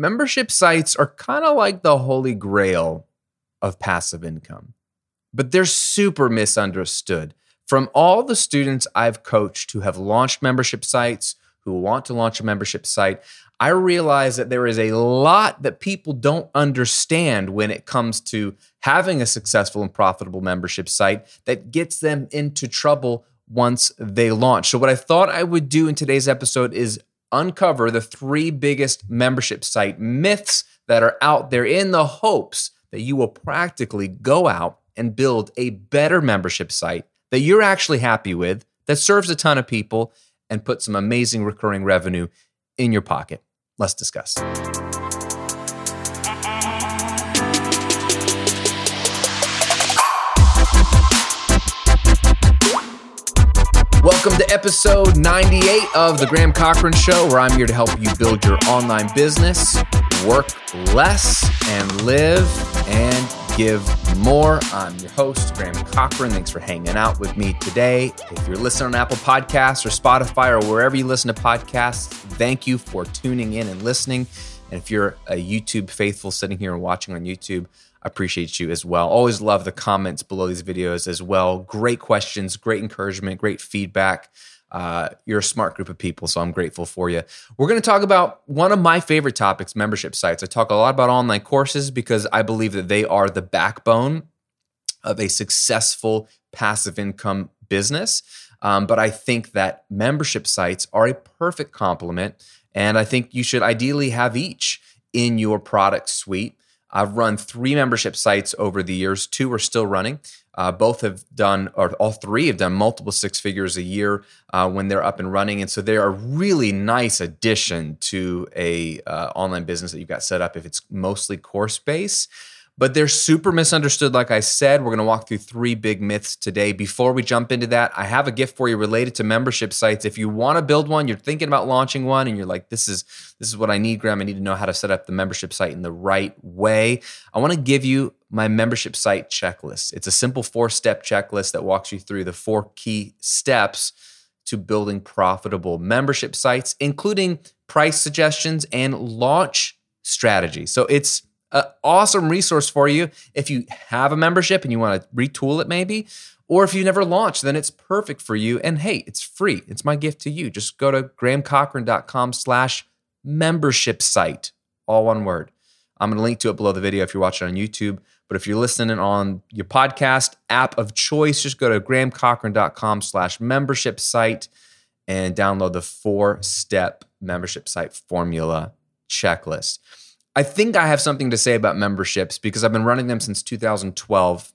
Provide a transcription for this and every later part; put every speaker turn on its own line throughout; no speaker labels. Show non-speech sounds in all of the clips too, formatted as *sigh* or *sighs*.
membership sites are kind of like the holy grail of passive income, but they're super misunderstood. From all the students I've coached who have launched membership sites, who want to launch a membership site, I realize that there is a lot that people don't understand when it comes to having a successful and profitable membership site that gets them into trouble once they launch. So, what I thought I would do in today's episode is uncover the three biggest membership site myths that are out there in the hopes that you will practically go out and build a better membership site that you're actually happy with, that serves a ton of people, and put some amazing recurring revenue in your pocket. Let's discuss. Welcome to episode 98 of The Graham Cochrane Show, where I'm here to help you build your online business, work less, and live and give more. I'm your host, Graham Cochrane. Thanks for hanging out with me today. If you're listening on Apple Podcasts or Spotify or wherever you listen to podcasts, thank you for tuning in and listening. And if you're a YouTube faithful sitting here and watching on YouTube, appreciate you as well. Always love the comments below these videos as well. Great questions, great encouragement, great feedback. Uh, you're a smart group of people, so I'm grateful for you. We're going to talk about one of my favorite topics membership sites. I talk a lot about online courses because I believe that they are the backbone of a successful passive income business. Um, but I think that membership sites are a perfect complement. And I think you should ideally have each in your product suite. I've run three membership sites over the years, two are still running. Uh, both have done, or all three have done multiple six figures a year uh, when they're up and running, and so they are a really nice addition to a uh, online business that you've got set up if it's mostly course based but they're super misunderstood. Like I said, we're going to walk through three big myths today. Before we jump into that, I have a gift for you related to membership sites. If you want to build one, you're thinking about launching one, and you're like, "This is this is what I need, Graham. I need to know how to set up the membership site in the right way." I want to give you my membership site checklist. It's a simple four-step checklist that walks you through the four key steps to building profitable membership sites, including price suggestions and launch strategy. So it's an awesome resource for you if you have a membership and you want to retool it maybe or if you never launched then it's perfect for you. And hey it's free. It's my gift to you. Just go to grahamcochrane.com slash membership site all one word. I'm going to link to it below the video if you're watching on youtube. But if you're listening on your podcast app of choice just go to grahamcochrane.com slash membership site and download the four step membership site formula checklist I think I have something to say about memberships because I've been running them since 2012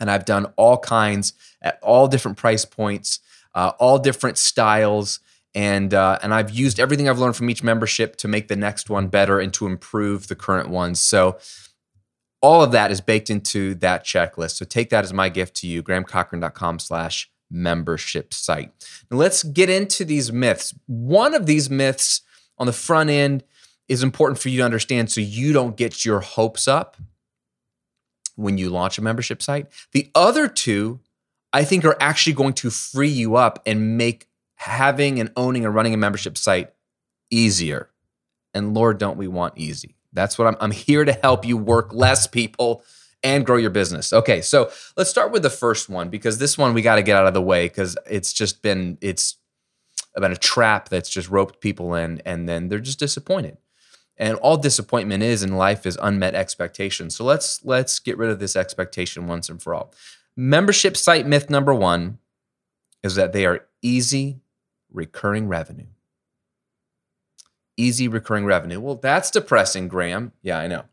and I've done all kinds at all different price points, uh, all different styles. And, uh, and I've used everything I've learned from each membership to make the next one better and to improve the current ones. So all of that is baked into that checklist. So take that as my gift to you, grahamcochrane.com slash membership site. Now let's get into these myths. One of these myths on the front end is important for you to understand so you don't get your hopes up when you launch a membership site. The other two, I think, are actually going to free you up and make having and owning and running a membership site easier. And Lord, don't we want easy? That's what I'm, I'm here to help you work less people and grow your business. Okay, so let's start with the first one because this one we got to get out of the way because it's just been it's been a trap that's just roped people in and then they're just disappointed and all disappointment is in life is unmet expectations. So let's let's get rid of this expectation once and for all. Membership site myth number one is that they are easy recurring revenue. Easy recurring revenue. Well that's depressing graham. Yeah i know.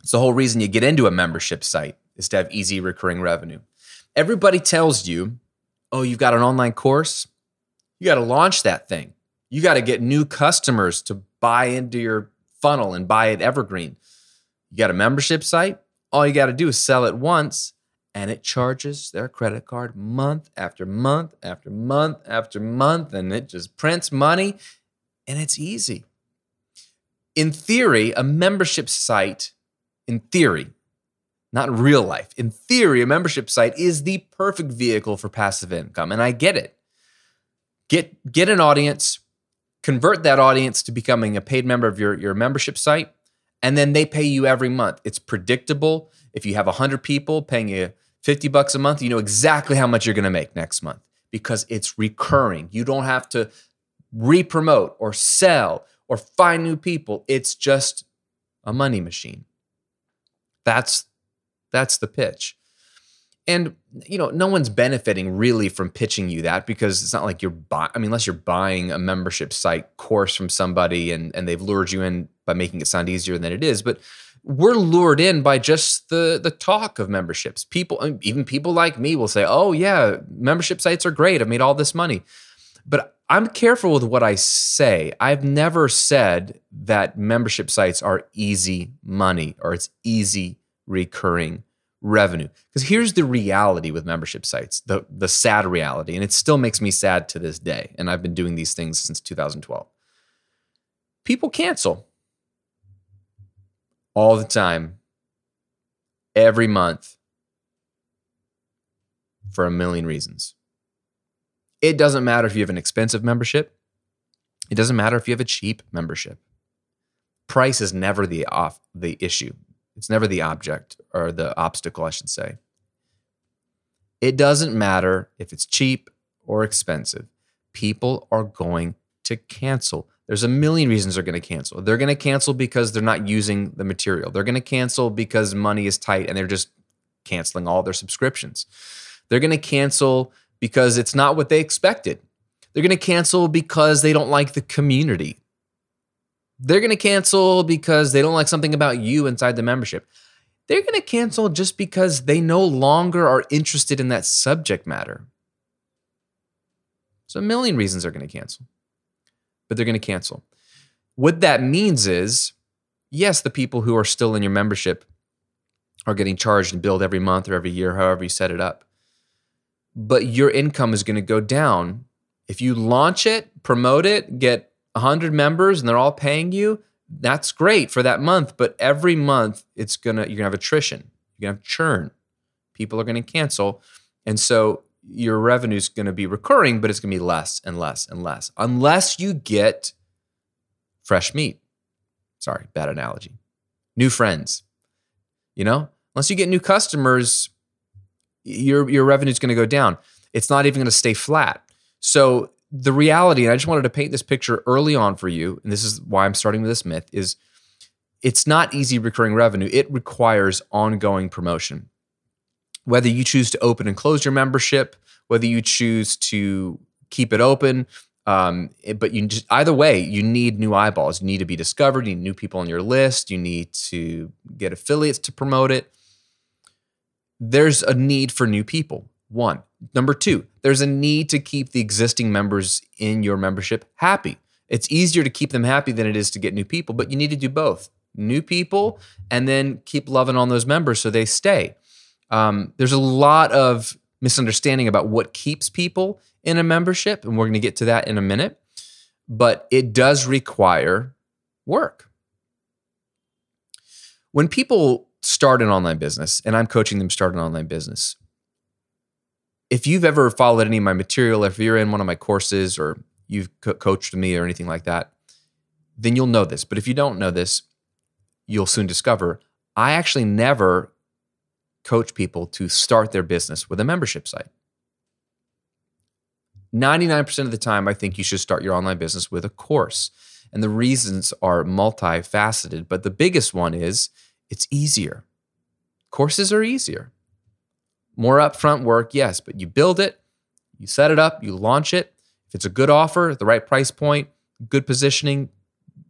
It's the whole reason you get into a membership site is to have easy recurring revenue. Everybody tells you oh you've got an online course? You got to launch that thing. You got to get new customers to buy into your funnel and buy it evergreen. You got a membership site, all you got to do is sell it once and it charges their credit card month after month after month after month and it just prints money and it's easy. In theory, a membership site, in theory, not real life, in theory, a membership site is the perfect vehicle for passive income. And I get it. Get, get an audience, convert that audience to becoming a paid member of your, your membership site, and then they pay you every month. It's predictable. If you have 100 people paying you 50 bucks a month, you know exactly how much you're going to make next month because it's recurring. You don't have to re-promote or sell or find new people. It's just a money machine. That's that's the pitch. And you know, no one's benefiting really from pitching you that because it's not like you're buying. I mean, unless you're buying a membership site course from somebody and and they've lured you in by making it sound easier than it is. But we're lured in by just the the talk of memberships. People, um, even people like me, will say, "Oh yeah, membership sites are great. I've made all this money." But I'm careful with what I say. I've never said that membership sites are easy money or it's easy recurring revenue. Because here's the reality with membership sites, the, the sad reality, and it still makes me sad to this day. And I've been doing these things since 2012. People cancel all the time, every month, for a million reasons. It doesn't matter if you have an expensive membership. It doesn't matter if you have a cheap membership. Price is never the off the issue. It's never the object or the obstacle, I should say. It doesn't matter if it's cheap or expensive. People are going to cancel. There's a million reasons they're going to cancel. They're going to cancel because they're not using the material. They're going to cancel because money is tight and they're just canceling all their subscriptions. They're going to cancel because it's not what they expected. They're going to cancel because they don't like the community. They're going to cancel because they don't like something about you inside the membership. They're going to cancel just because they no longer are interested in that subject matter. So, a million reasons they're going to cancel, but they're going to cancel. What that means is yes, the people who are still in your membership are getting charged and billed every month or every year, however you set it up. But your income is going to go down. If you launch it, promote it, get 100 members and they're all paying you, that's great for that month. But every month, it's gonna you're gonna have attrition. You're gonna have churn. People are gonna cancel, and so your revenue is gonna be recurring, but it's gonna be less and less and less unless you get fresh meat. Sorry, bad analogy. New friends. You know, unless you get new customers, your your revenue is going to go down. It's not even going to stay flat. So the reality, and I just wanted to paint this picture early on for you, and this is why I'm starting with this myth, is it's not easy recurring revenue. It requires ongoing promotion. Whether you choose to open and close your membership, whether you choose to keep it open, um, it, but you just either way, you need new eyeballs. You need to be discovered. You need new people on your list. You need to get affiliates to promote it. There's a need for new people. One. Number two, there's a need to keep the existing members in your membership happy. It's easier to keep them happy than it is to get new people, but you need to do both new people and then keep loving on those members so they stay. Um, there's a lot of misunderstanding about what keeps people in a membership, and we're going to get to that in a minute, but it does require work. When people start an online business, and I'm coaching them start an online business, if you've ever followed any of my material, if you're in one of my courses or you've co- coached me or anything like that, then you'll know this. But if you don't know this, you'll soon discover I actually never coach people to start their business with a membership site. 99% of the time, I think you should start your online business with a course. And the reasons are multifaceted, but the biggest one is it's easier. Courses are easier. More upfront work, yes, but you build it, you set it up, you launch it. If it's a good offer, the right price point, good positioning,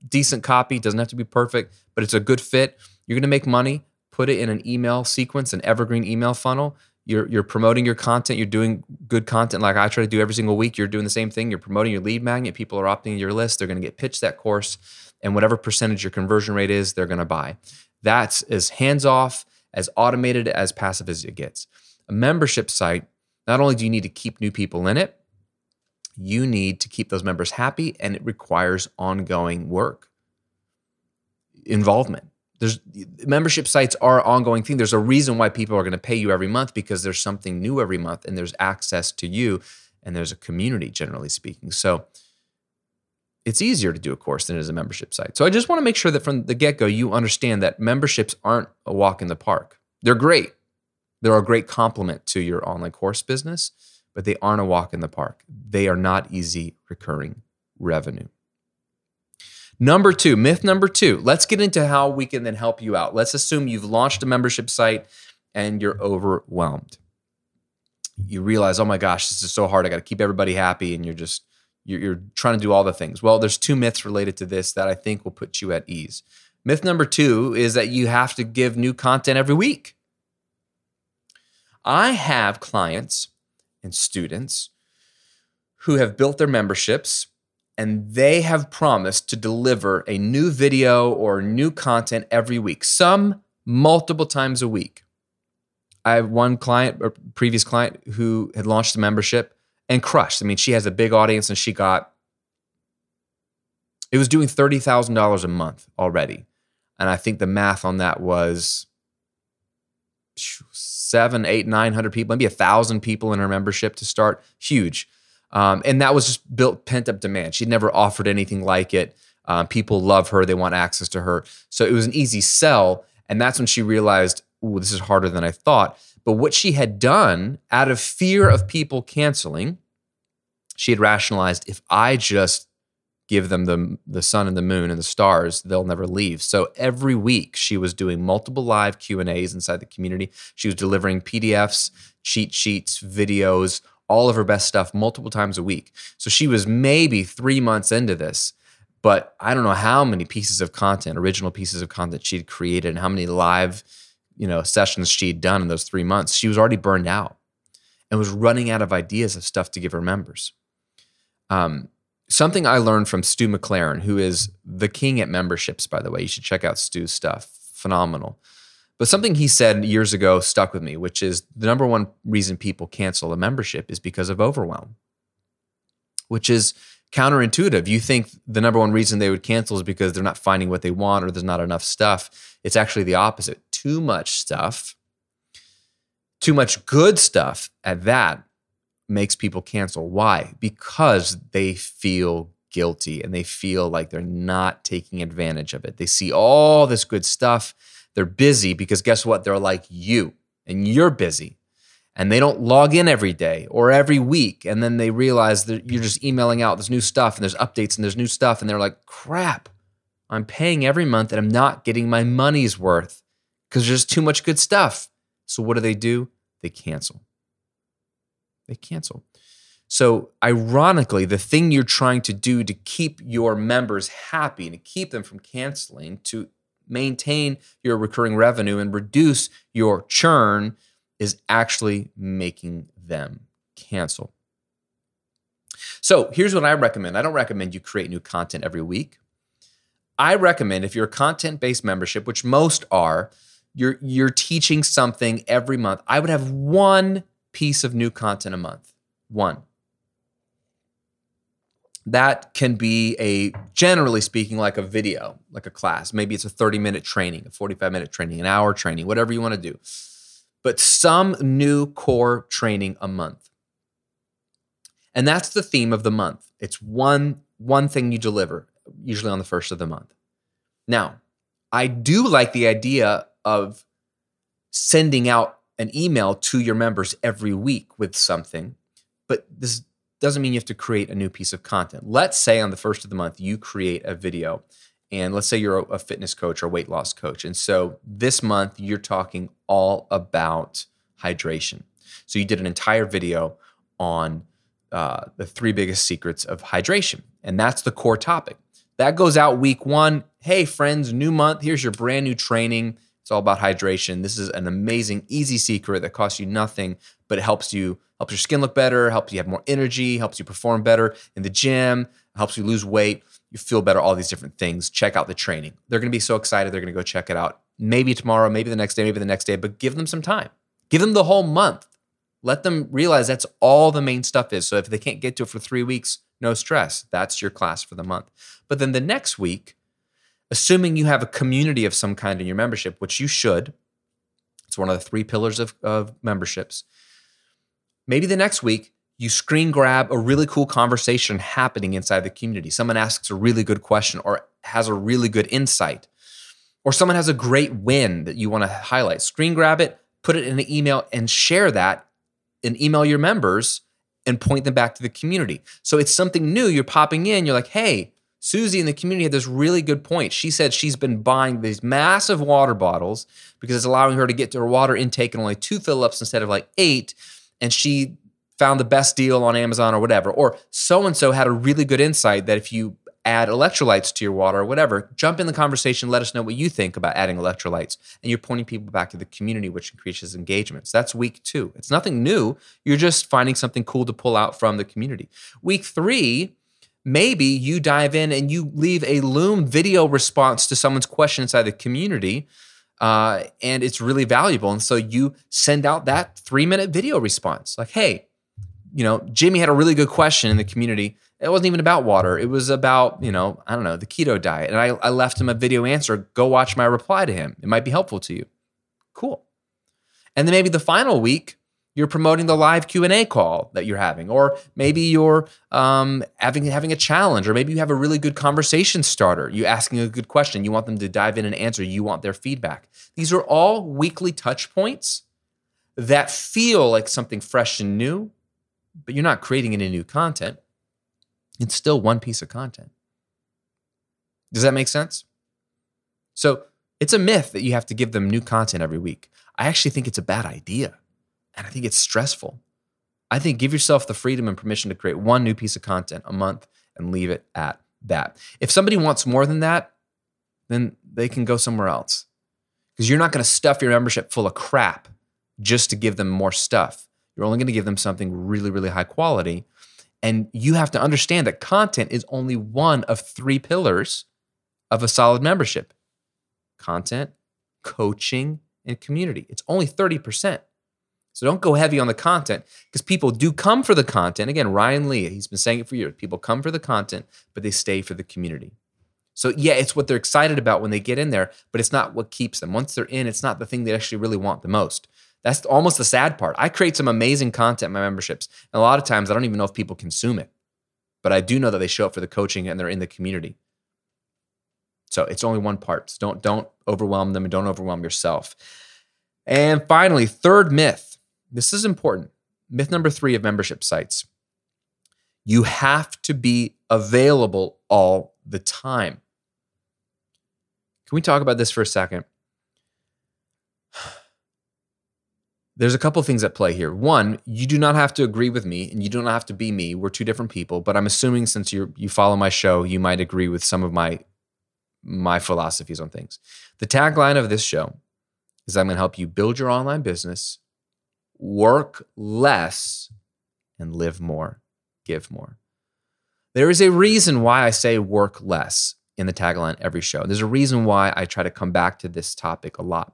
decent copy, doesn't have to be perfect, but it's a good fit, you're going to make money. Put it in an email sequence, an evergreen email funnel. You're, you're promoting your content. You're doing good content like I try to do every single week. You're doing the same thing. You're promoting your lead magnet. People are opting in your list. They're going to get pitched that course. And whatever percentage your conversion rate is, they're going to buy. That's as hands off, as automated, as passive as it gets a membership site, not only do you need to keep new people in it, you need to keep those members happy and it requires ongoing work, involvement. There's membership sites are ongoing thing. There's a reason why people are going to pay you every month because there's something new every month and there's access to you and there's a community generally speaking. So it's easier to do a course than it is a membership site. So I just want to make sure that from the get go, you understand that memberships aren't a walk in the park. They're great. They're a great complement to your online course business, but they aren't a walk in the park. They are not easy recurring revenue. Number two, myth number two, let's get into how we can then help you out. Let's assume you've launched a membership site and you're overwhelmed. You realize, oh my gosh, this is so hard. I got to keep everybody happy. And you're just, you're, you're trying to do all the things. Well, there's two myths related to this that I think will put you at ease. Myth number two is that you have to give new content every week. I have clients and students who have built their memberships and they have promised to deliver a new video or new content every week, some multiple times a week. I have one client, or previous client, who had launched a membership and crushed. I mean, she has a big audience and she got, it was doing $30,000 a month already. And I think the math on that was seven, eight, nine hundred people, maybe a thousand people in her membership to start. Huge. Um, and that was just built pent up demand. She'd never offered anything like it. Um, people love her, they want access to her. So it was an easy sell. And that's when she realized, oh, this is harder than I thought. But what she had done out of fear of people canceling, she had rationalized if I just give them the, the sun and the moon and the stars they'll never leave so every week she was doing multiple live q and a's inside the community she was delivering pdfs cheat sheets videos all of her best stuff multiple times a week. So she was maybe three months into this, but I don't know how many pieces of content, original pieces of content she'd created and how many live, you know, sessions she'd done in those three months. She was already burned out and was running out of ideas of stuff to give her members. Um, something I learned from Stu McLaren, who is the king at memberships, by the way. You should check out Stu's stuff. Phenomenal. But something he said years ago stuck with me, which is the number one reason people cancel a membership is because of overwhelm, which is counterintuitive. You think the number one reason they would cancel is because they're not finding what they want or there's not enough stuff. It's actually the opposite. Too much stuff, too much good stuff at that makes people cancel. Why? Because they feel guilty and they feel like they're not taking advantage of it. They see all this good stuff they're busy because guess what? They're like you and you're busy. And they don't log in every day or every week. And then they realize that you're just emailing out this new stuff and there's updates and there's new stuff. And they're like, crap, I'm paying every month and I'm not getting my money's worth because there's too much good stuff. So what do they do? They cancel. They cancel. So, ironically, the thing you're trying to do to keep your members happy and to keep them from canceling, to maintain your recurring revenue and reduce your churn is actually making them cancel. So here's what I recommend I don't recommend you create new content every week. I recommend if you're a content based membership, which most are, you're, you're teaching something every month. I would have one piece of new content a month. One. That can be a generally speaking like a video like a class. Maybe it's a 30 minute training a 45 minute training an hour training whatever you want to do. But some new core training a month. And that's the theme of the month. It's one one thing you deliver usually on the first of the month. Now i do like the idea of sending out an email to your members every week with something but this doesn't mean you have to create a new piece of content. Let's say on the first of the month, you create a video, and let's say you're a fitness coach or weight loss coach. And so this month, you're talking all about hydration. So you did an entire video on uh, the three biggest secrets of hydration, and that's the core topic. That goes out week one. Hey, friends, new month. Here's your brand new training. It's all about hydration. This is an amazing, easy secret that costs you nothing, but it helps you helps your skin look better, helps you have more energy, helps you perform better in the gym, helps you lose weight, you feel better, all these different things. Check out the training. They're to be so excited. They're to go check it out. Maybe tomorrow, maybe the next day, maybe the next day, but give them some time. Give them the whole month. Let them realize that's all the main stuff is. So if they can't get to it for three weeks, no stress. That's your class for the month. But then the next week, assuming you have a community of some kind in your membership, which you should, it's one of the three pillars of, of memberships. Maybe the next week, you screen grab a really cool conversation happening inside the community. Someone asks a really good question or has a really good insight, or someone has a great win that you want to highlight. Screen grab it, put it in an email, and share that and email your members and point them back to the community. So it's something new. You're popping in, you're like, hey, Susie in the community had this really good point. She said she's been buying these massive water bottles because it's allowing her to get to her water intake in only two fill ups instead of like eight. And she found the best deal on Amazon or whatever. Or so and so had a really good insight that if you add electrolytes to your water or whatever, jump in the conversation, let us know what you think about adding electrolytes. And you're pointing people back to the community, which increases engagement. So that's week two. It's nothing new. You're just finding something cool to pull out from the community. Week three, maybe you dive in and you leave a Loom video response to someone's question inside the community. Uh, and it's really valuable. And so you send out that three minute video response like, hey, you know, Jimmy had a really good question in the community. It wasn't even about water. It was about, you know, I don't know, the keto diet. And I, I left him a video answer. Go watch my reply to him. It might be helpful to you. Cool. And then maybe the final week, you're promoting the live q&a call that you're having or maybe you're um, having, having a challenge or maybe you have a really good conversation starter. You asking a good question. You want them to dive in and answer. You want their feedback. These are all weekly touch points that feel like something fresh and new but you're not creating any new content. It's still one piece of content. Does that make sense? So it's a myth that you have to give them new content every week. I actually think it's a bad idea and I think it's stressful. I think give yourself the freedom and permission to create one new piece of content a month and leave it at that. If somebody wants more than that, then they can go somewhere else. Because you're not going to stuff your membership full of crap just to give them more stuff. You're only going to give them something really, really high quality. And you have to understand that content is only one of three pillars of a solid membership content, coaching, and community. It's only 30%. So don't go heavy on the content because people do come for the content. Again, Ryan Lee, he's been saying it for years. People come for the content, but they stay for the community. So yeah, it's what they're excited about when they get in there, but it's not what keeps them. Once they're in, it's not the thing they actually really want the most. That's almost the sad part. I create some amazing content in my memberships. And a lot of times I don't even know if people consume it. But I do know that they show up for the coaching and they're in the community. So it's only one part. So don't don't overwhelm them and don't overwhelm yourself. And finally, third myth this is important. Myth number three of membership sites you have to be available all the time. Can we talk about this for a second? *sighs* There's a couple things at play here. One, you do not have to agree with me and you do not have to be me. We're two different people, but I'm assuming since you you follow my show, you might agree with some of my my philosophies on things. The tagline of this show is I'm going to help you build your online business work less and live more, give more. There is a reason why I say work less in the tagline every show. There's a reason why I try to come back to this topic a lot.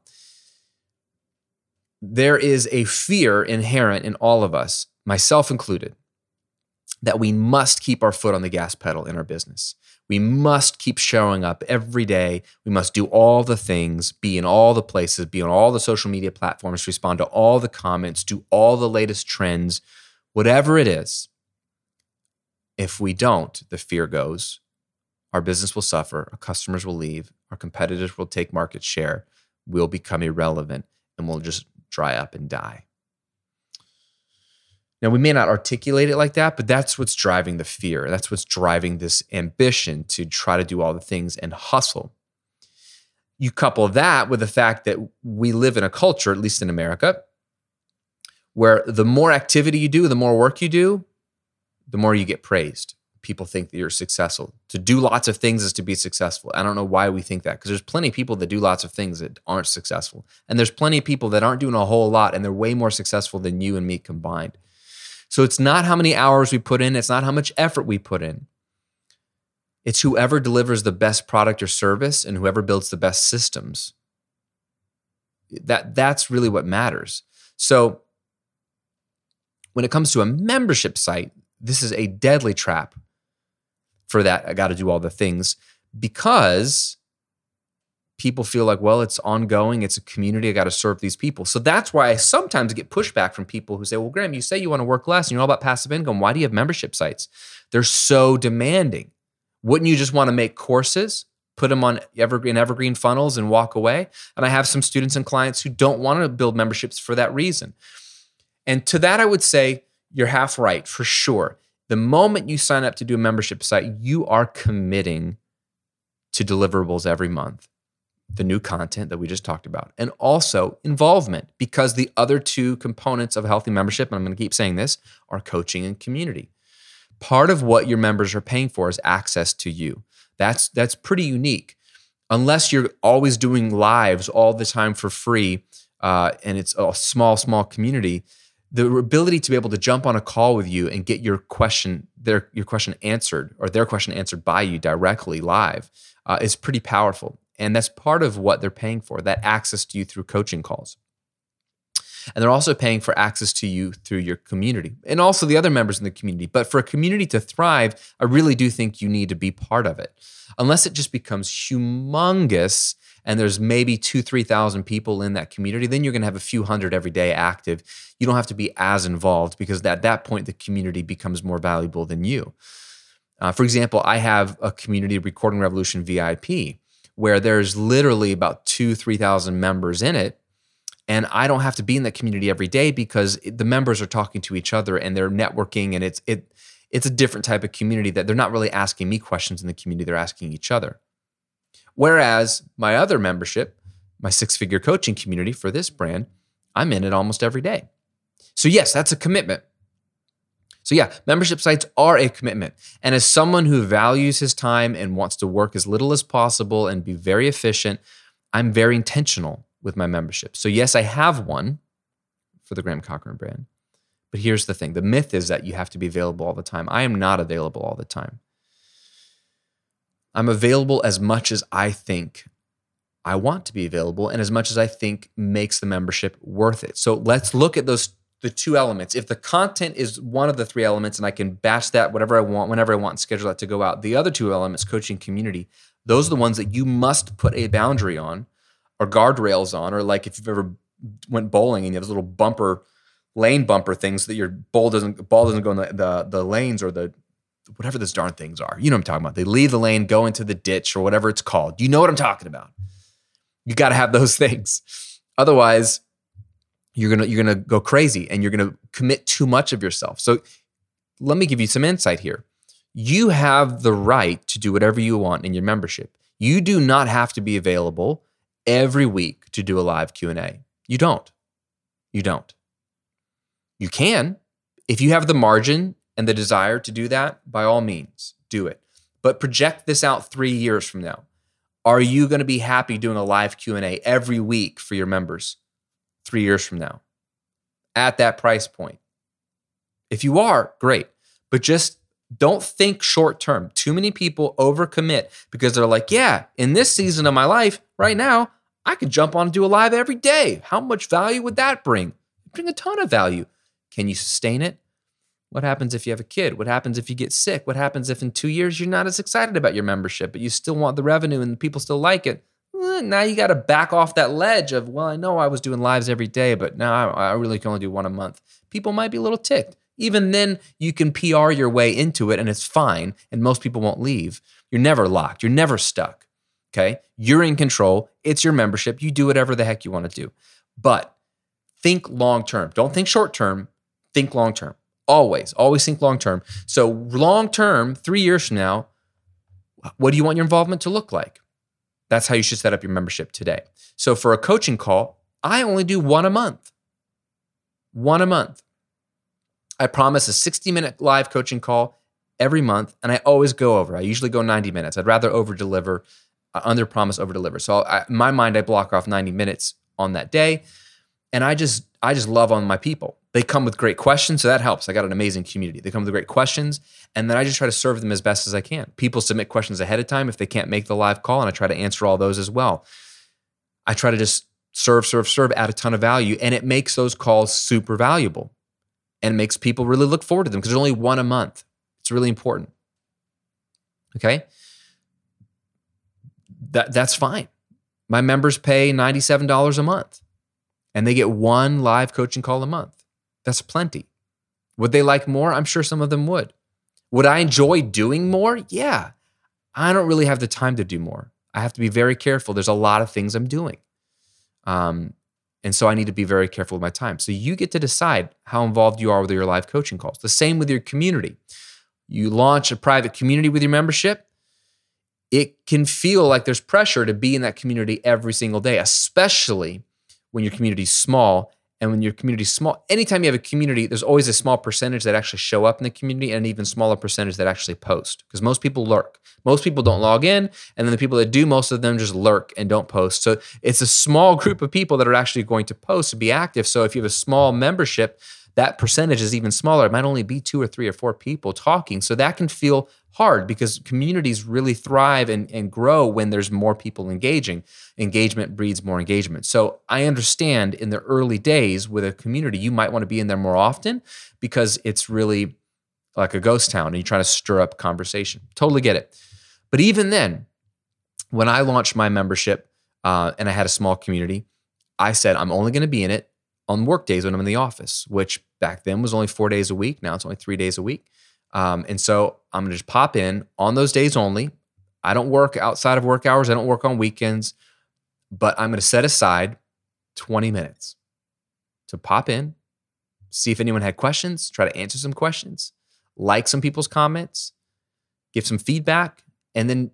There is a fear inherent in all of us, myself included, that we must keep our foot on the gas pedal in our business. We must keep showing up every day. We must do all the things, be in all the places, be on all the social media platforms, respond to all the comments, do all the latest trends, whatever it is. If we don't, the fear goes, our business will suffer, our customers will leave, our competitors will take market share, we'll become irrelevant, and we'll just dry up and die. Now, we may not articulate it like that, but that's what's driving the fear. That's what's driving this ambition to try to do all the things and hustle. You couple that with the fact that we live in a culture, at least in America, where the more activity you do, the more work you do, the more you get praised. People think that you're successful. To do lots of things is to be successful. I don't know why we think that because there's plenty of people that do lots of things that aren't successful. And there's plenty of people that aren't doing a whole lot and they're way more successful than you and me combined. So it's not how many hours we put in, it's not how much effort we put in. It's whoever delivers the best product or service and whoever builds the best systems. That that's really what matters. So when it comes to a membership site, this is a deadly trap for that. I got to do all the things because people feel like, well, it's ongoing, it's a community, I got to serve these people. So that's why I sometimes get pushback from people who say, well, Graham, you say you want to work less and you're all about passive income. Why do you have membership sites? They're so demanding. Wouldn't you just want to make courses, put them on evergreen evergreen funnels and walk away? And I have some students and clients who don't want to build memberships for that reason. And to that, I would say you're half right for sure. The moment you sign up to do a membership site, you are committing to deliverables every month, the new content that we just talked about, and also involvement because the other two components of a healthy membership, and I'm going to keep saying this, are coaching and community. Part of what your members are paying for is access to you. That's that's pretty unique. Unless you're always doing lives all the time for free, uh, and it's a small, small community, the ability to be able to jump on a call with you and get your question their your question answered or their question answered by you directly live uh, is pretty powerful and that's part of what they're paying for that access to you through coaching calls and they're also paying for access to you through your community and also the other members in the community but for a community to thrive i really do think you need to be part of it unless it just becomes humongous and there's maybe two, 3,000 people in that community, then you're going to have a few hundred every day active. You don't have to be as involved because at that point, the community becomes more valuable than you. Uh, for example, I have a community recording revolution VIP where there's literally about two, 3,000 members in it. And I don't have to be in that community every day because the members are talking to each other and they're networking and it's, it, it's a different type of community that they're not really asking me questions in the community, they're asking each other. Whereas my other membership, my six figure coaching community for this brand, I'm in it almost every day. So, yes, that's a commitment. So, yeah, membership sites are a commitment. And as someone who values his time and wants to work as little as possible and be very efficient, I'm very intentional with my membership. So, yes, I have one for the Graham Cochrane brand. But here's the thing the myth is that you have to be available all the time. I am not available all the time. I'm available as much as I think I want to be available and as much as I think makes the membership worth it. So let's look at those the two elements. If the content is one of the three elements and I can batch that whatever I want whenever I want and schedule that to go out, the other two elements, coaching community, those are the ones that you must put a boundary on or guardrails on or like if you've ever went bowling and you have those little bumper lane bumper things that your ball doesn't ball doesn't go in the, the, the lanes or the whatever those darn things are. You know what I'm talking about. They leave the lane, go into the ditch or whatever it's called. You know what I'm talking about. You got to have those *laughs* things. Otherwise, you're to you're to go crazy and you're to commit too much of yourself. So let me give you some insight here. You have the right to do whatever you want in your membership. You do not have to be available every week to do a live Q&A. You don't. You don't. You can if you have the margin and the desire to do that, by all means, do it. But project this out 3 years from now. Are you going to be happy doing a live Q&A every week for your members 3 years from now? At that price point. If you are, great. But just don't think short term. Too many people overcommit because they're like, yeah, in this season of my life, right now, I could jump on and do a live every day. How much value would that bring? Bring a ton of value. Can you sustain it? What happens if you have a kid? What happens if you get sick? What happens if in two years you're not as excited about your membership, but you still want the revenue and people still like it? Eh, now you got to back off that ledge of, well, I know I was doing lives every day, but now I really can only do one a month. People might be a little ticked. Even then, you can PR your way into it and it's fine, and most people won't leave. You're never locked, you're never stuck. Okay. You're in control. It's your membership. You do whatever the heck you want to do. But think long term. Don't think short term, think long term. Always, always think long term. So, long term, three years from now, what do you want your involvement to look like? That's how you should set up your membership today. So, for a coaching call, I only do one a month. One a month. I promise a 60 minute live coaching call every month, and I always go over. I usually go 90 minutes. I'd rather over deliver, uh, under promise, over deliver. So, I, in my mind, I block off 90 minutes on that day, and I just I just love on my people. They come with great questions, so that helps. I got an amazing community. They come with great questions, and then I just try to serve them as best as I can. People submit questions ahead of time if they can't make the live call, and I try to answer all those as well. I try to just serve, serve, serve, add a ton of value, and it makes those calls super valuable and makes people really look forward to them because there's only one a month. It's really important. Okay? That, that's fine. My members pay $97 a month and they get one live coaching call a month. That's plenty. Would they like more? I'm sure some of them would. Would I enjoy doing more? Yeah. I don't really have the time to do more. I have to be very careful. There's a lot of things I'm doing. Um, and so I need to be very careful with my time. So you get to decide how involved you are with your live coaching calls. The same with your community. You launch a private community with your membership, it can feel like there's pressure to be in that community every single day, especially when your community is small and when your community is small, anytime you have a community, there's always a small percentage that actually show up in the community and an even smaller percentage that actually post because most people lurk. Most people don't log in. And then the people that do, most of them just lurk and don't post. So it's a small group of people that are actually going to post to be active. So if you have a small membership, that percentage is even smaller. It might only be two or three or four people talking. So that can feel hard because communities really thrive and, and grow when there's more people engaging. Engagement breeds more engagement. So I understand in the early days with a community, you might want to be in there more often because it's really like a ghost town and you're trying to stir up conversation. Totally get it. But even then, when I launched my membership uh, and I had a small community, I said, I'm only going to be in it on work days when I'm in the office, which back then was only four days a week. Now it's only three days a week. Um, and so I'm going to just pop in on those days only. I don't work outside of work hours. I don't work on weekends, but I'm going to set aside 20 minutes to pop in, see if anyone had questions, try to answer some questions, like some people's comments, give some feedback, and then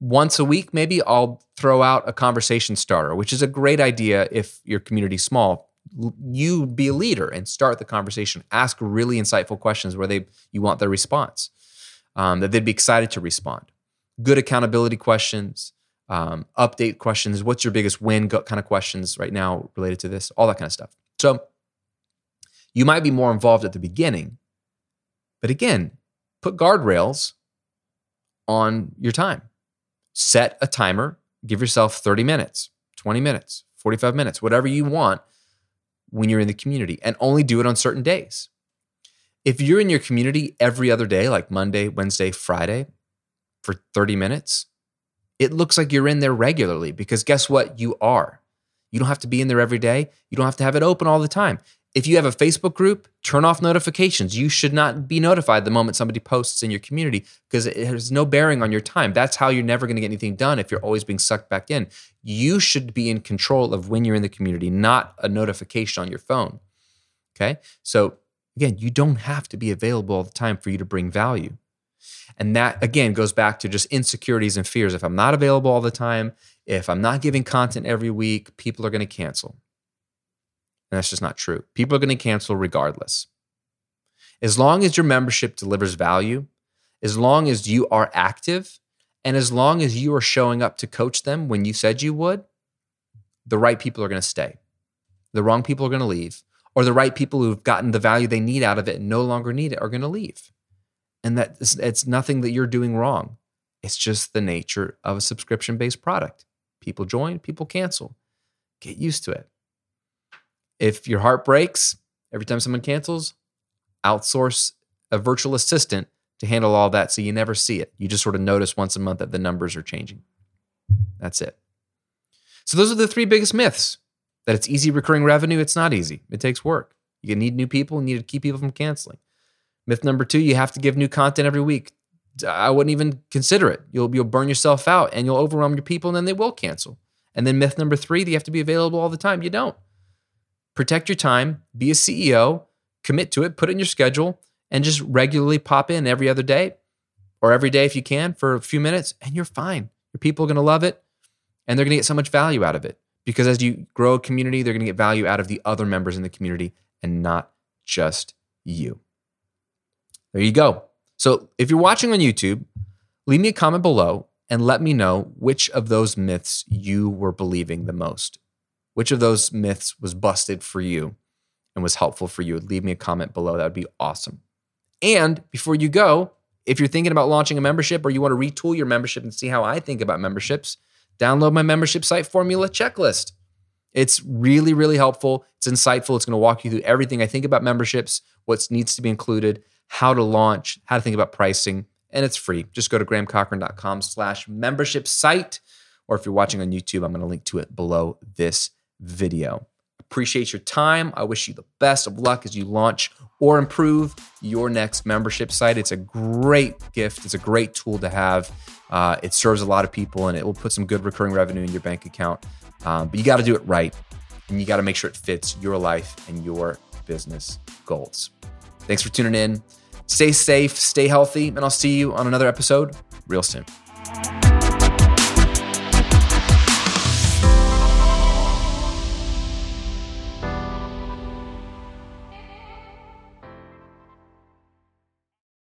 once a week, maybe I'll throw out a conversation starter, which is a great idea if your community's small you be a leader and start the conversation. Ask really insightful questions where they you want their response, um, that they'd be excited to respond. Good accountability questions, um, update questions. What's your biggest win? Kind of questions right now related to this, all that kind of stuff. So you might be more involved at the beginning, but again, put guardrails on your time. Set a timer. Give yourself 30 minutes, 20 minutes, 45 minutes, whatever you want when you're in the community and only do it on certain days. If you're in your community every other day, like Monday, Wednesday, Friday, for 30 minutes, it looks like you're in there regularly because guess what? You are. You don't have to be in there every day. You don't have to have it open all the time. If you have a Facebook group, turn off notifications. You should not be notified the moment somebody posts in your community because it has no bearing on your time. That's how you're never going to get anything done if you're always being sucked back in. You should be in control of when you're in the community, not a notification on your phone. Okay. So again, you don't have to be available all the time for you to bring value. And that again goes back to just insecurities and fears. If I'm not available all the time, if I'm not giving content every week, people are going to cancel. And that's just not true. People are going to cancel regardless. As long as your membership delivers value, as long as you are active, and as long as you are showing up to coach them when you said you would, the right people are going to stay. The wrong people are going to leave, or the right people who've gotten the value they need out of it and no longer need it are going to leave. And that it's nothing that you're doing wrong. It's just the nature of a subscription based product. People join, people cancel. Get used to it. If your heart breaks every time someone cancels, outsource a virtual assistant to handle all that so you never see it. You just sort of notice once a month that the numbers are changing. That's it. So, those are the three biggest myths that it's easy recurring revenue. It's not easy, it takes work. You need new people, you need to keep people from canceling. Myth number two, you have to give new content every week. I wouldn't even consider it. You'll, you'll burn yourself out and you'll overwhelm your people and then they will cancel. And then myth number three, you have to be available all the time. You don't protect your time, be a CEO, commit to it, put it in your schedule, and just regularly pop in every other day or every day if you can for a few minutes, and you're fine. Your people are going to love it and they're going to get so much value out of it because as you grow a community, they're going to get value out of the other members in the community and not just you. There you go. So if you're watching on YouTube, leave me a comment below and let me know which of those myths you were believing the most. Which of those myths was busted for you and was helpful for you? Leave me a comment below. That would be awesome. And before you go, if you're thinking about launching a membership or you want to retool your membership and see how I think about memberships, download my membership site formula checklist. It's really, really helpful. It's insightful. It's going to walk you through everything I think about memberships, what needs to be included, how to launch, how to think about pricing, and it's free. Just go to grahamcochrane.com slash membership site. or if you're watching on YouTube, I'm going to link to it below this video. Appreciate your time. I wish you the best of luck as you launch or improve your next membership site. It's a great gift, it's a great tool to have. Uh, it serves a lot of people and it will put some good recurring revenue in your bank account. Um, but you got to do it right and you got to make sure it fits your life and your business goals. Thanks for tuning in. Stay safe, stay healthy, and I'll see you on another episode real soon.